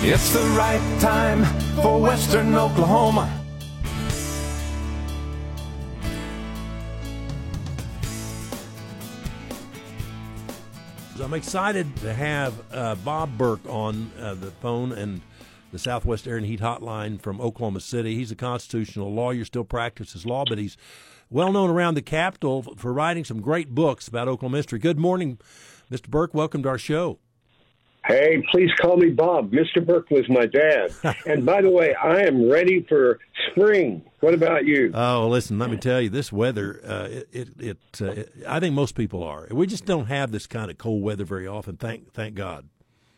It's the right time for Western Oklahoma. I'm excited to have uh, Bob Burke on uh, the phone and the Southwest Air and Heat Hotline from Oklahoma City. He's a constitutional lawyer, still practices law, but he's well known around the capital for writing some great books about Oklahoma history. Good morning, Mr. Burke. Welcome to our show. Hey, please call me Bob. Mr. Burke was my dad. and by the way, I am ready for spring. What about you? Oh, listen, let me tell you, this weather, uh, it, it, it, uh, it, I think most people are. We just don't have this kind of cold weather very often. Thank, thank God.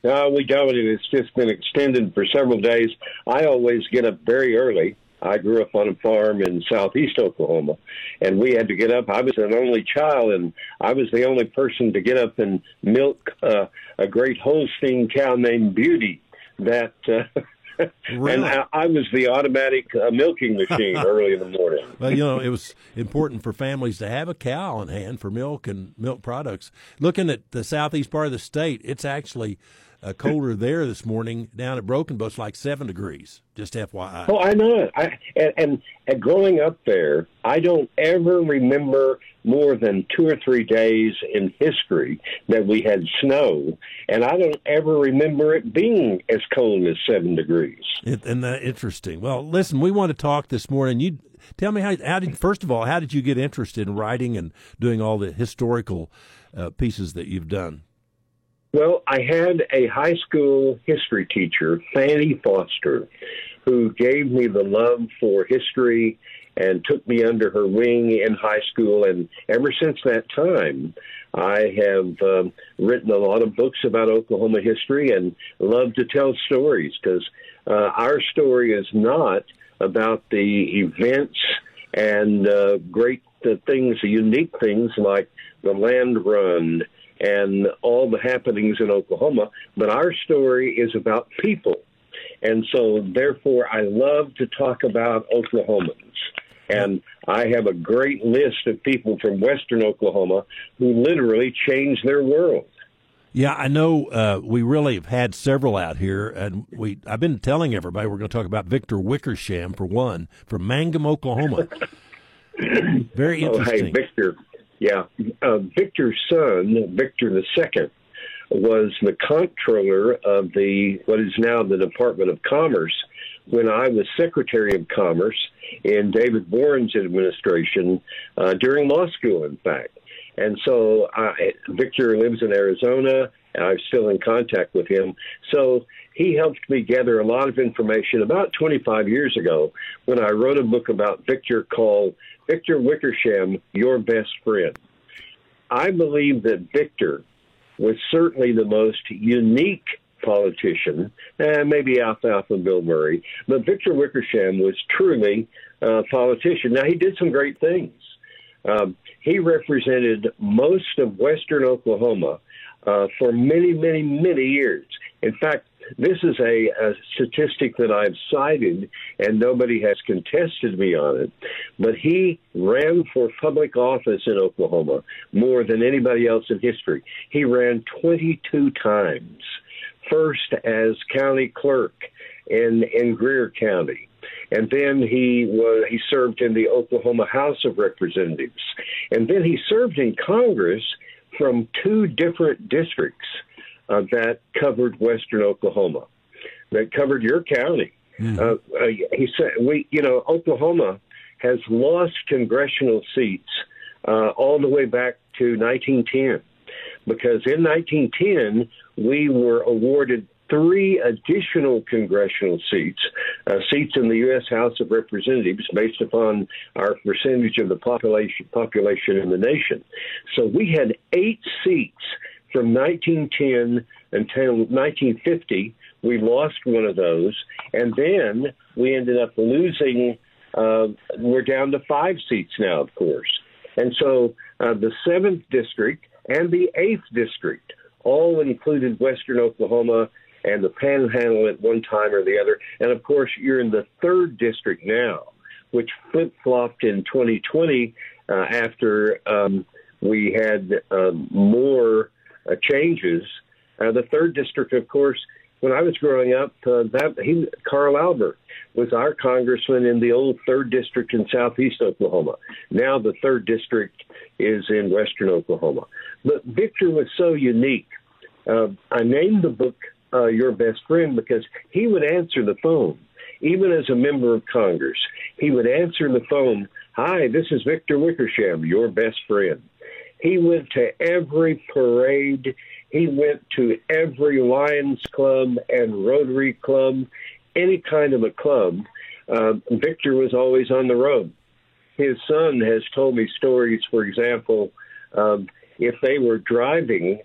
No, we don't. It's just been extended for several days. I always get up very early I grew up on a farm in southeast Oklahoma, and we had to get up. I was an only child, and I was the only person to get up and milk uh, a great Holstein cow named Beauty. That uh, Really? and I, I, was the automatic uh, milking machine early in the morning. Well, you know, it was important for families to have a cow on hand for milk and milk products. Looking at the southeast part of the state, it's actually uh, colder there this morning down at Broken. It's like seven degrees. Just FYI. Oh, I know it. I, and, and, and growing up there, I don't ever remember more than two or three days in history that we had snow, and I don't ever remember it being as cold as seven degrees. It, and uh, interesting. Well, listen, we want to talk this morning. You tell me how, how did first of all how did you get interested in writing and doing all the historical uh, pieces that you've done? Well, I had a high school history teacher, Fanny Foster, who gave me the love for history and took me under her wing in high school. And ever since that time, I have um, written a lot of books about Oklahoma history and love to tell stories because uh, our story is not about the events and uh, great uh, things, unique things like the land run and all the happenings in Oklahoma, but our story is about people. And so, therefore, I love to talk about Oklahomans. And I have a great list of people from Western Oklahoma who literally changed their world. Yeah, I know uh, we really have had several out here, and we I've been telling everybody we're going to talk about Victor Wickersham for one from Mangum, Oklahoma. Very interesting. Oh, hey, Victor, yeah, uh, Victor's son, Victor II, was the comptroller of the what is now the Department of Commerce when I was Secretary of Commerce in David Boren's administration uh, during law school, in fact. And so I, Victor lives in Arizona, and I'm still in contact with him. So he helped me gather a lot of information about 25 years ago when I wrote a book about Victor called Victor Wickersham, Your Best Friend. I believe that Victor was certainly the most unique politician, eh, maybe Alfalfa Bill Murray, but Victor Wickersham was truly a politician. Now, he did some great things. Um, he represented most of western Oklahoma uh, for many, many, many years. In fact, this is a, a, statistic that I've cited, and nobody has contested me on it. But he ran for public office in Oklahoma more than anybody else in history. He ran 22 times. First as county clerk in in Greer County, and then he was he served in the Oklahoma House of Representatives, and then he served in Congress from two different districts uh, that covered western Oklahoma, that covered your county. Mm. Uh, uh, he said, "We, you know, Oklahoma has lost congressional seats uh, all the way back to 1910, because in 1910 we were awarded." Three additional congressional seats, uh, seats in the U.S. House of Representatives, based upon our percentage of the population population in the nation. So we had eight seats from 1910 until 1950, we lost one of those, and then we ended up losing. Uh, we're down to five seats now, of course, and so uh, the seventh district and the eighth district all included Western Oklahoma and the Panhandle at one time or the other, and of course you're in the third district now, which flip flopped in 2020 uh, after um, we had um, more uh, changes. Uh, the third district, of course, when I was growing up, uh, that he Carl Albert was our congressman in the old third district in southeast Oklahoma. Now the third district is in western Oklahoma. But Victor was so unique. Uh, I named the book uh, "Your Best Friend" because he would answer the phone, even as a member of Congress. He would answer the phone. Hi, this is Victor Wickersham, your best friend. He went to every parade. He went to every Lions Club and Rotary Club, any kind of a club. Uh, Victor was always on the road. His son has told me stories, for example, um, if they were driving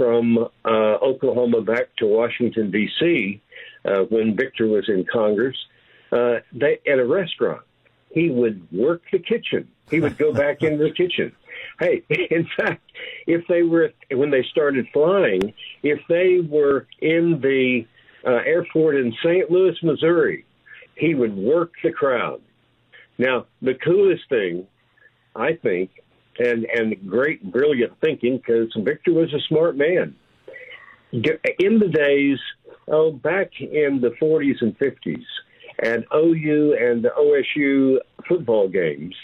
from uh, Oklahoma back to Washington, D.C., uh, when Victor was in Congress, uh, they, at a restaurant, he would work the kitchen. He would go back into the kitchen. Hey, in fact, if they were when they started flying, if they were in the uh, airport in St. Louis, Missouri, he would work the crowd. Now, the coolest thing, I think, and and great, brilliant thinking, because Victor was a smart man. In the days, oh, back in the 40s and 50s, at OU and the OSU football games,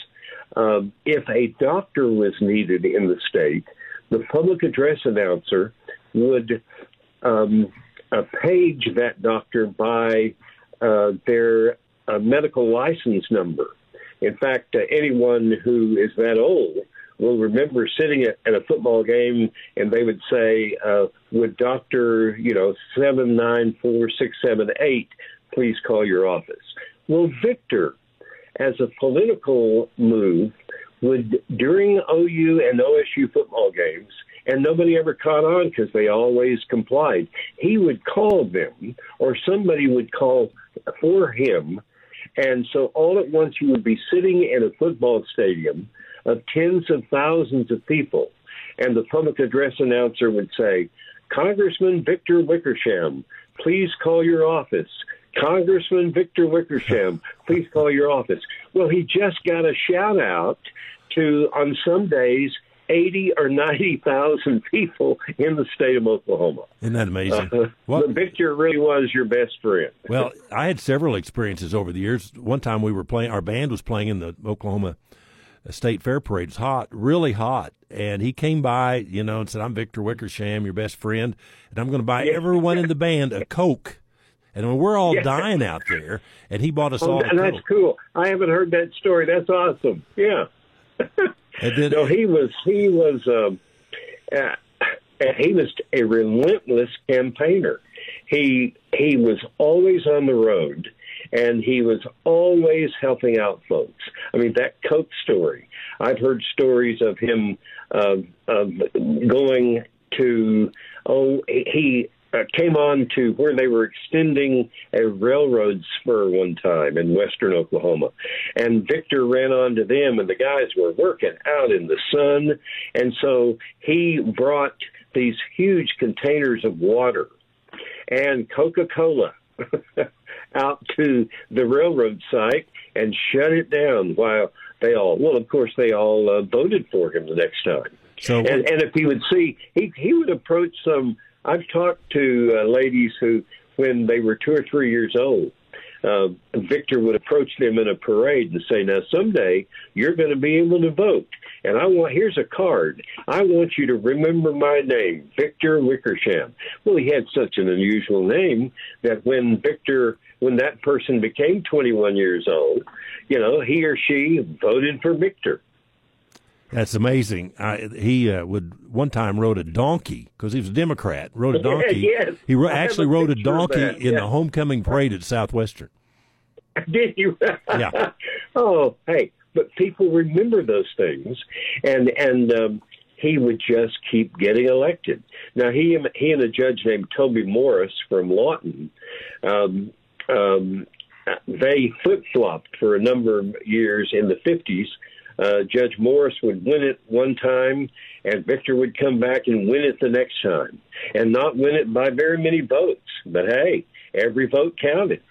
um, if a doctor was needed in the state, the public address announcer would um, uh, page that doctor by uh, their uh, medical license number. In fact, uh, anyone who is that old will remember sitting at, at a football game and they would say, uh, "Would Doctor, you know, seven nine four six seven eight, please call your office?" Well, Victor as a political move would during OU and OSU football games, and nobody ever caught on because they always complied. He would call them, or somebody would call for him, and so all at once you would be sitting in a football stadium of tens of thousands of people, and the public address announcer would say, "Congressman Victor Wickersham, please call your office." Congressman Victor Wickersham, please call your office. Well, he just got a shout out to, on some days, 80 or 90,000 people in the state of Oklahoma. Isn't that amazing? Uh, well, Victor really was your best friend. well, I had several experiences over the years. One time we were playing, our band was playing in the Oklahoma State Fair Parade. It's hot, really hot. And he came by, you know, and said, I'm Victor Wickersham, your best friend, and I'm going to buy everyone in the band a Coke and we're all yeah. dying out there, and he bought us oh, all. And that's cool. I haven't heard that story. That's awesome. Yeah. and then, no, he was he was um, uh, he was a relentless campaigner. He he was always on the road, and he was always helping out folks. I mean that Coke story. I've heard stories of him uh, going to oh he uh, came on to where they were extending a railroad spur one time in western Oklahoma. And Victor ran onto them, and the guys were working out in the sun. And so he brought these huge containers of water and Coca Cola out to the railroad site and shut it down while they all, well, of course, they all uh, voted for him the next time. So, and, and if he would see, he he would approach some I've talked to uh, ladies who, when they were two or three years old, uh, Victor would approach them in a parade and say, "Now someday you're going to be able to vote, and I want here's a card. I want you to remember my name, Victor Wickersham." Well, he had such an unusual name that when Victor, when that person became 21 years old, you know, he or she voted for Victor. That's amazing. I, he uh, would one time rode a donkey because he was a Democrat. Rode a donkey. yes, he ro- actually rode a donkey in the homecoming parade at Southwestern. Did you? yeah. Oh, hey, but people remember those things, and and um, he would just keep getting elected. Now he he and a judge named Toby Morris from Lawton. Um, um, they flip flopped for a number of years in the 50s uh, Judge Morris would win it one time, and Victor would come back and win it the next time, and not win it by very many votes. But hey, every vote counted.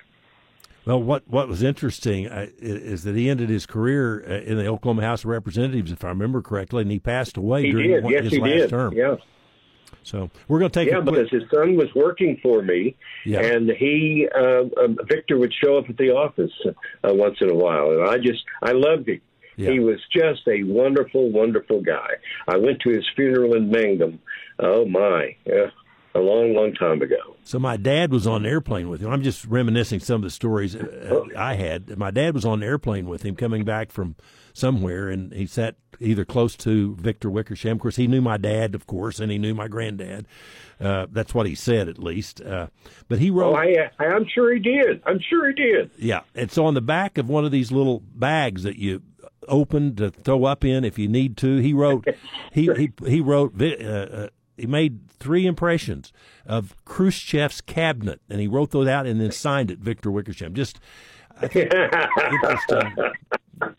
Well, what what was interesting uh, is that he ended his career uh, in the Oklahoma House of Representatives, if I remember correctly, and he passed away he during. One, yes, his he last did. term. Yeah. So we're going to take yeah, because his son was working for me, Yeah. and he uh, um, Victor would show up at the office uh, once in a while, and I just I loved him. Yeah. He was just a wonderful, wonderful guy. I went to his funeral in Mangum. Oh my, yeah, a long, long time ago. So my dad was on an airplane with him. I'm just reminiscing some of the stories uh, I had. My dad was on an airplane with him coming back from somewhere, and he sat either close to Victor Wickersham. Of course, he knew my dad, of course, and he knew my granddad. Uh, that's what he said, at least. Uh, but he wrote. Oh, I, I'm sure he did. I'm sure he did. Yeah, it's on the back of one of these little bags that you open to throw up in if you need to. He wrote, he he he wrote, uh, uh, he made three impressions of Khrushchev's cabinet, and he wrote those out and then signed it, Victor Wickersham. Just I think, interesting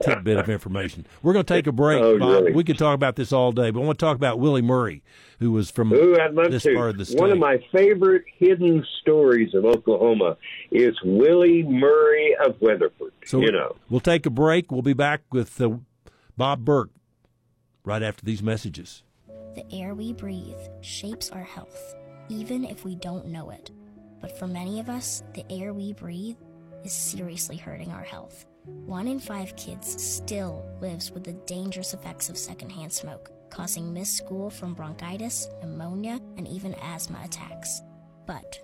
tidbit of information. We're going to take a break, Oh, Bob. really? We could talk about this all day, but I want to talk about Willie Murray, who was from Ooh, I'd love this to. part of the state. One of my favorite hidden stories of Oklahoma is Willie Murray of Weatherford. So you know. we'll take a break. We'll be back with uh, Bob Burke right after these messages. The air we breathe shapes our health, even if we don't know it. But for many of us, the air we breathe is seriously hurting our health. One in five kids still lives with the dangerous effects of secondhand smoke, causing missed school from bronchitis, pneumonia, and even asthma attacks. But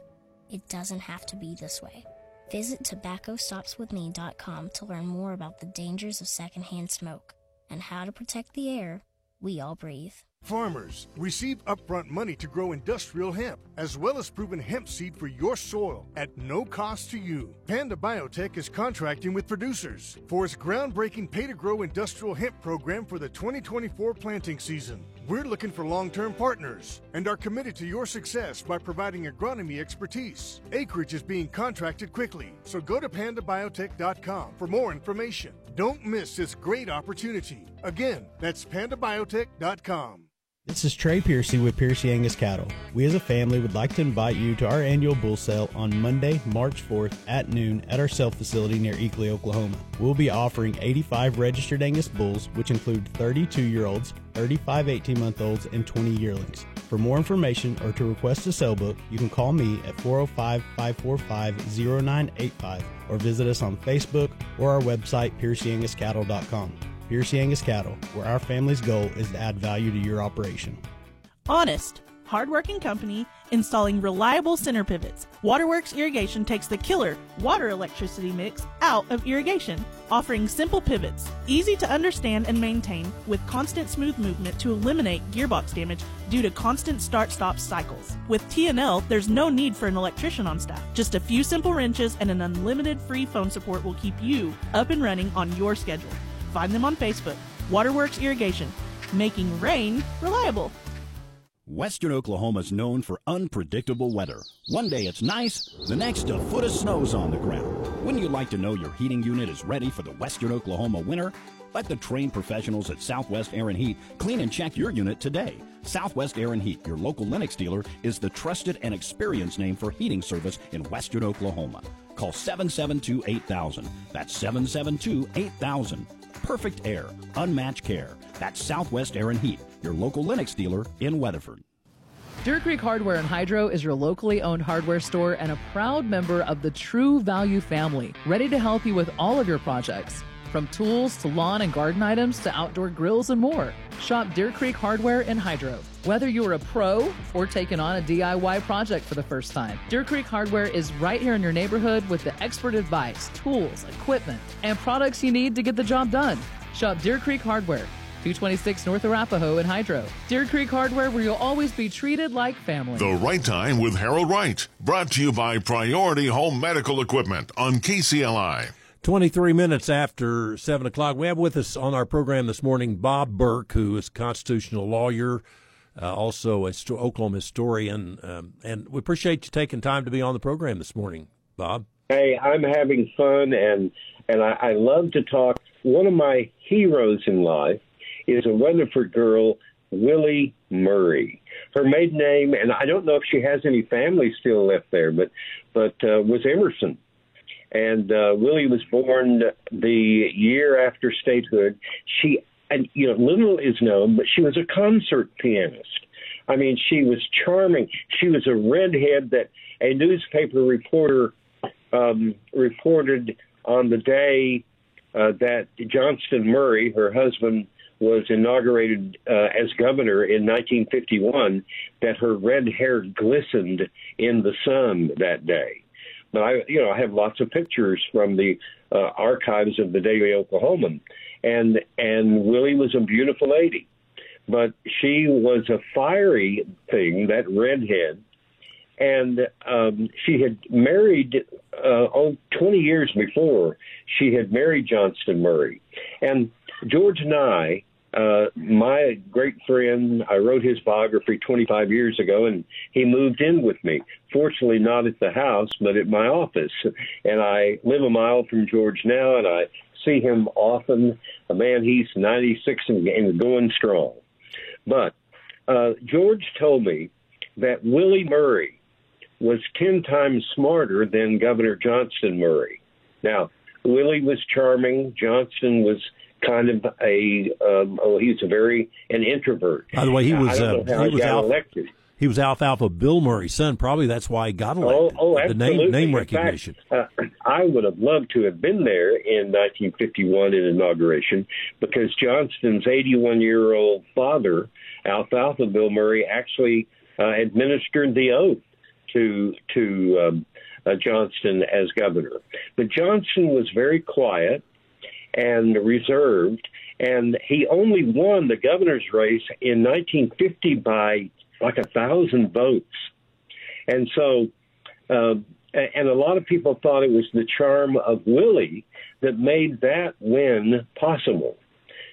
it doesn't have to be this way. Visit tobaccostopswithme.com to learn more about the dangers of secondhand smoke and how to protect the air we all breathe. Farmers receive upfront money to grow industrial hemp, as well as proven hemp seed for your soil at no cost to you. Panda Biotech is contracting with producers for its groundbreaking pay to grow industrial hemp program for the 2024 planting season. We're looking for long term partners and are committed to your success by providing agronomy expertise. Acreage is being contracted quickly, so go to pandabiotech.com for more information. Don't miss this great opportunity. Again, that's pandabiotech.com. This is Trey Piercy with Piercy Angus Cattle. We as a family would like to invite you to our annual bull sale on Monday, March 4th at noon at our sale facility near Eakly, Oklahoma. We'll be offering 85 registered Angus bulls, which include 32 year olds, 35 18 month olds, and 20 yearlings. For more information or to request a sale book, you can call me at 405 545 0985 or visit us on Facebook or our website, piercyanguscattle.com. Piercy Angus Cattle, where our family's goal is to add value to your operation. Honest, hardworking company installing reliable center pivots. Waterworks Irrigation takes the killer water electricity mix out of irrigation, offering simple pivots, easy to understand and maintain with constant smooth movement to eliminate gearbox damage due to constant start-stop cycles. With TNL, there's no need for an electrician on staff. Just a few simple wrenches and an unlimited free phone support will keep you up and running on your schedule. Find them on Facebook. Waterworks Irrigation, making rain reliable. Western Oklahoma is known for unpredictable weather. One day it's nice, the next a foot of snow's on the ground. Wouldn't you like to know your heating unit is ready for the Western Oklahoma winter? Let the trained professionals at Southwest Air and Heat clean and check your unit today. Southwest Air and Heat, your local Lennox dealer, is the trusted and experienced name for heating service in Western Oklahoma. Call 772 8000. That's 772 8000. Perfect air, unmatched care. That's Southwest Air and Heat, your local Lennox dealer in Weatherford. Deer Creek Hardware and Hydro is your locally owned hardware store and a proud member of the True Value family, ready to help you with all of your projects. From tools to lawn and garden items to outdoor grills and more. Shop Deer Creek Hardware and Hydro. Whether you're a pro or taking on a DIY project for the first time, Deer Creek Hardware is right here in your neighborhood with the expert advice, tools, equipment, and products you need to get the job done. Shop Deer Creek Hardware, 226 North Arapahoe in Hydro. Deer Creek Hardware, where you'll always be treated like family. The Right Time with Harold Wright. Brought to you by Priority Home Medical Equipment on KCLI. 23 minutes after 7 o'clock. We have with us on our program this morning Bob Burke, who is constitutional lawyer, uh, also a sto- Oklahoma historian. Um, and we appreciate you taking time to be on the program this morning, Bob. Hey, I'm having fun, and and I, I love to talk. One of my heroes in life is a Weatherford girl, Willie Murray. Her maiden name, and I don't know if she has any family still left there, but but uh, was Emerson. And uh, Willie was born the year after statehood. She, and you know, little is known, but she was a concert pianist. I mean, she was charming. She was a redhead that a newspaper reporter um, reported on the day uh, that Johnston Murray, her husband, was inaugurated uh, as governor in 1951, that her red hair glistened in the sun that day. But I, you know, I have lots of pictures from the uh, archives of the Daily Oklahoman, and and Willie was a beautiful lady, but she was a fiery thing, that redhead, and um, she had married uh, oh, 20 years before. She had married Johnston Murray, and George Nigh, uh, my great friend, I wrote his biography 25 years ago, and he moved in with me. Fortunately, not at the house, but at my office. And I live a mile from George now, and I see him often. A man, he's 96 and, and going strong. But uh, George told me that Willie Murray was 10 times smarter than Governor Johnston Murray. Now, Willie was charming. Johnston was kind of a um, oh, he's a very an introvert. By the way, he was uh, he was Al- elected. He was Alfalfa Bill Murray's son. Probably that's why he got elected. Oh, oh the name name recognition. Fact, uh, I would have loved to have been there in 1951 in inauguration because Johnston's 81 year old father, Alfalfa Bill Murray, actually uh, administered the oath to to um, uh, Johnston as governor. But Johnston was very quiet and reserved, and he only won the governor's race in 1950 by like a thousand votes. And so, uh, and a lot of people thought it was the charm of Willie that made that win possible.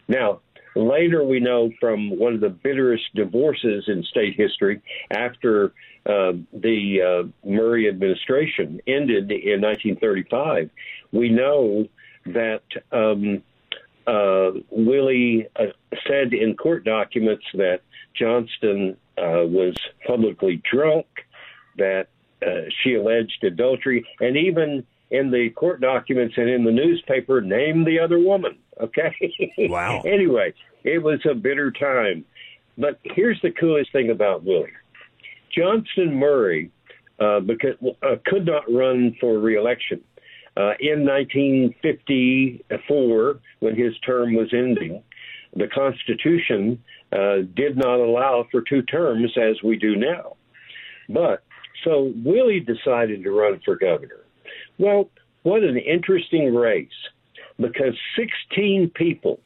Now, later we know from one of the bitterest divorces in state history after uh, the uh, Murray administration ended in 1935, we know that um, uh, Willie uh, said in court documents that Johnston uh, was publicly drunk, that uh, she alleged adultery, and even in the court documents and in the newspaper, named the other woman. Okay. Wow. anyway, it was a bitter time. But here's the coolest thing about Willie Johnston Murray uh, because, uh, could not run for reelection. Uh, in 1954, when his term was ending, the Constitution uh, did not allow for two terms as we do now. But so Willie decided to run for governor. Well, what an interesting race because 16 people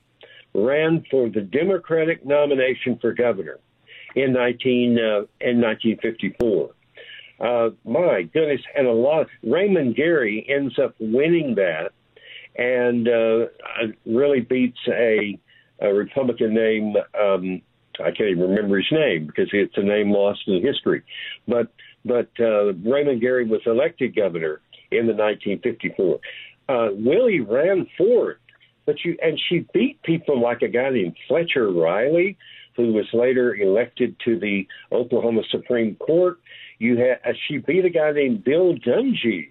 ran for the Democratic nomination for governor in 19 uh, in 1954. Uh, my goodness, and a lot. Raymond Gary ends up winning that, and uh, really beats a, a Republican name. Um, I can't even remember his name because it's a name lost in history. But but uh, Raymond Gary was elected governor in the 1954. Uh, Willie ran for it, but you and she beat people like a guy named Fletcher Riley, who was later elected to the Oklahoma Supreme Court. You had uh, she beat a guy named Bill Dungies,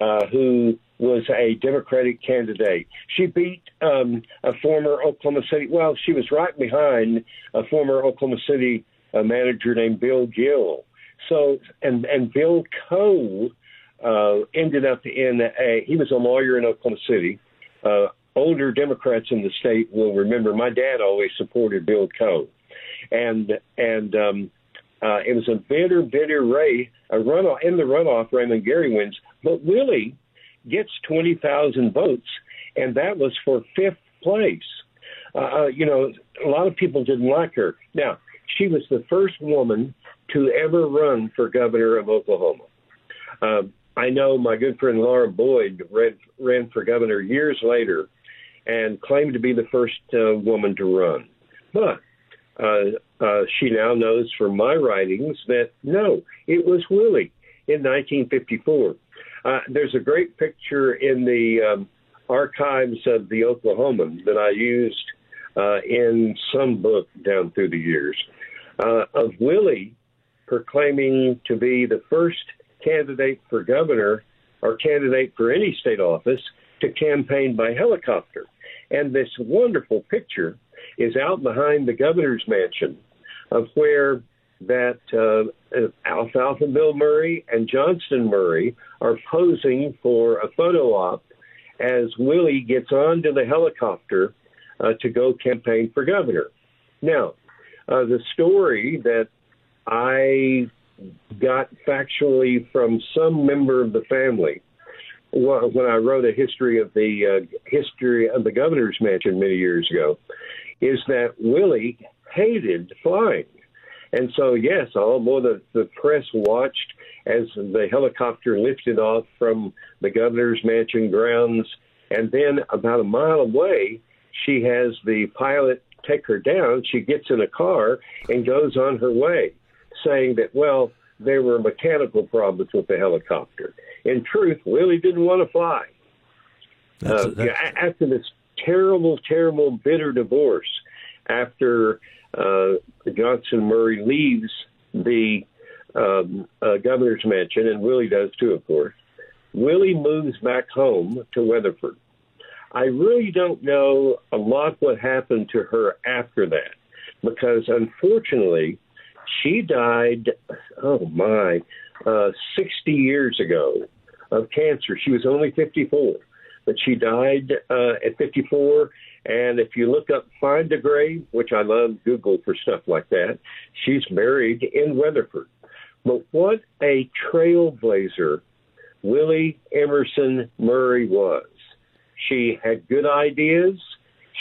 uh, who was a Democratic candidate. She beat um, a former Oklahoma City. Well, she was right behind a former Oklahoma City uh, manager named Bill Gill. So and and Bill Coe uh, ended up in a. He was a lawyer in Oklahoma City. Uh, older Democrats in the state will remember my dad always supported Bill Coe, and and um, uh, it was a bitter, bitter race. A runoff in the runoff, Raymond Gary wins, but Willie gets twenty thousand votes, and that was for fifth place. Uh, uh, you know, a lot of people didn't like her. Now, she was the first woman to ever run for governor of Oklahoma. Uh, I know my good friend Laura Boyd ran, ran for governor years later and claimed to be the first uh, woman to run. But uh, uh, she now knows from my writings that no, it was Willie in 1954. Uh, there's a great picture in the um, archives of the Oklahoman that I used uh, in some book down through the years uh, of Willie proclaiming to be the first candidate for governor or candidate for any state office to campaign by helicopter. And this wonderful picture is out behind the governor's mansion of where that uh, Alfalfa Bill Murray and Johnston Murray are posing for a photo op as Willie gets onto the helicopter uh, to go campaign for governor. Now, uh, the story that I got factually from some member of the family when I wrote a history of the uh, history of the governor's mansion many years ago is that Willie hated flying. And so, yes, although the, the press watched as the helicopter lifted off from the governor's mansion grounds, and then about a mile away, she has the pilot take her down. She gets in a car and goes on her way, saying that, well, there were mechanical problems with the helicopter. In truth, Willie didn't want to fly. Uh, after this terrible, terrible, bitter divorce, after uh, Johnston Murray leaves the um, uh, governor's mansion, and Willie does too, of course, Willie moves back home to Weatherford. I really don't know a lot what happened to her after that because unfortunately she died, oh my, uh, 60 years ago of cancer. She was only 54, but she died uh, at 54. And if you look up Find a Grave, which I love Google for stuff like that, she's buried in Weatherford. But what a trailblazer Willie Emerson Murray was. She had good ideas.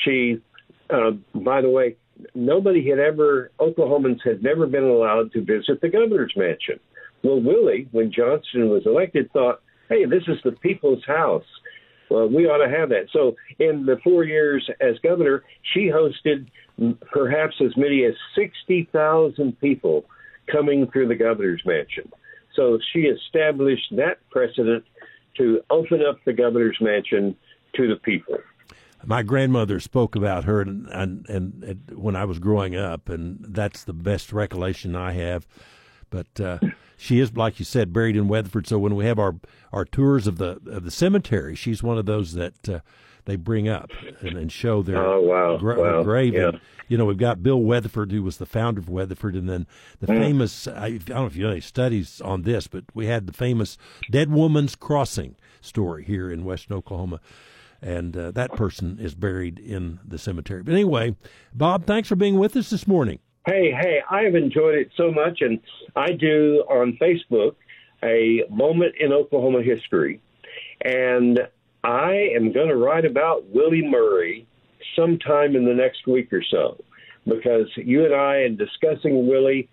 She, uh, by the way, nobody had ever, Oklahomans had never been allowed to visit the governor's mansion. Well, Willie, when Johnston was elected, thought, hey, this is the people's house. Well, we ought to have that. So, in the four years as governor, she hosted perhaps as many as 60,000 people coming through the governor's mansion. So, she established that precedent to open up the governor's mansion to the people. My grandmother spoke about her, and, and, and when I was growing up, and that's the best recollection I have. But uh, she is, like you said, buried in Weatherford. So when we have our our tours of the of the cemetery, she's one of those that uh, they bring up and, and show their, oh, wow. gra- wow. grave. Yeah. And, you know, we've got Bill Weatherford, who was the founder of Weatherford, and then the Mm. famous. I, I don't know if you know any studies on this, but we had the famous Dead Woman's Crossing story here in Western Oklahoma and uh, that person is buried in the cemetery. But anyway, Bob, thanks for being with us this morning. Hey, hey, I have enjoyed it so much, and I do on Facebook a moment in Oklahoma history, and I am going to write about Willie Murray sometime in the next week or so, because you and I, in discussing Willie,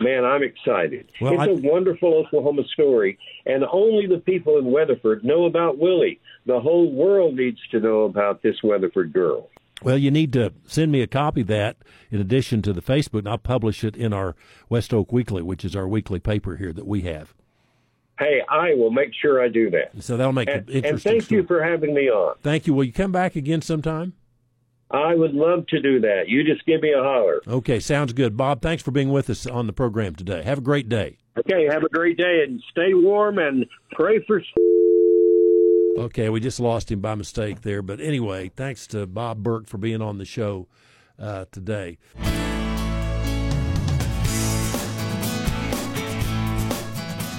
man, I'm excited. Well, it's I- a wonderful Oklahoma story, and only the people in Weatherford know about Willie. The whole world needs to know about this Weatherford girl. Well, you need to send me a copy of that in addition to the Facebook, and I'll publish it in our West Oak Weekly, which is our weekly paper here that we have. Hey, I will make sure I do that. So that'll make And, it interesting. and thank story. you for having me on. Thank you. Will you come back again sometime? I would love to do that. You just give me a holler. Okay, sounds good. Bob, thanks for being with us on the program today. Have a great day. Okay, have a great day and stay warm and pray for. Okay, we just lost him by mistake there. But anyway, thanks to Bob Burke for being on the show uh, today.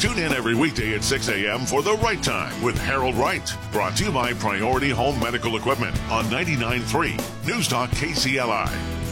Tune in every weekday at 6 a.m. for The Right Time with Harold Wright. Brought to you by Priority Home Medical Equipment on 99.3 News Talk KCLI.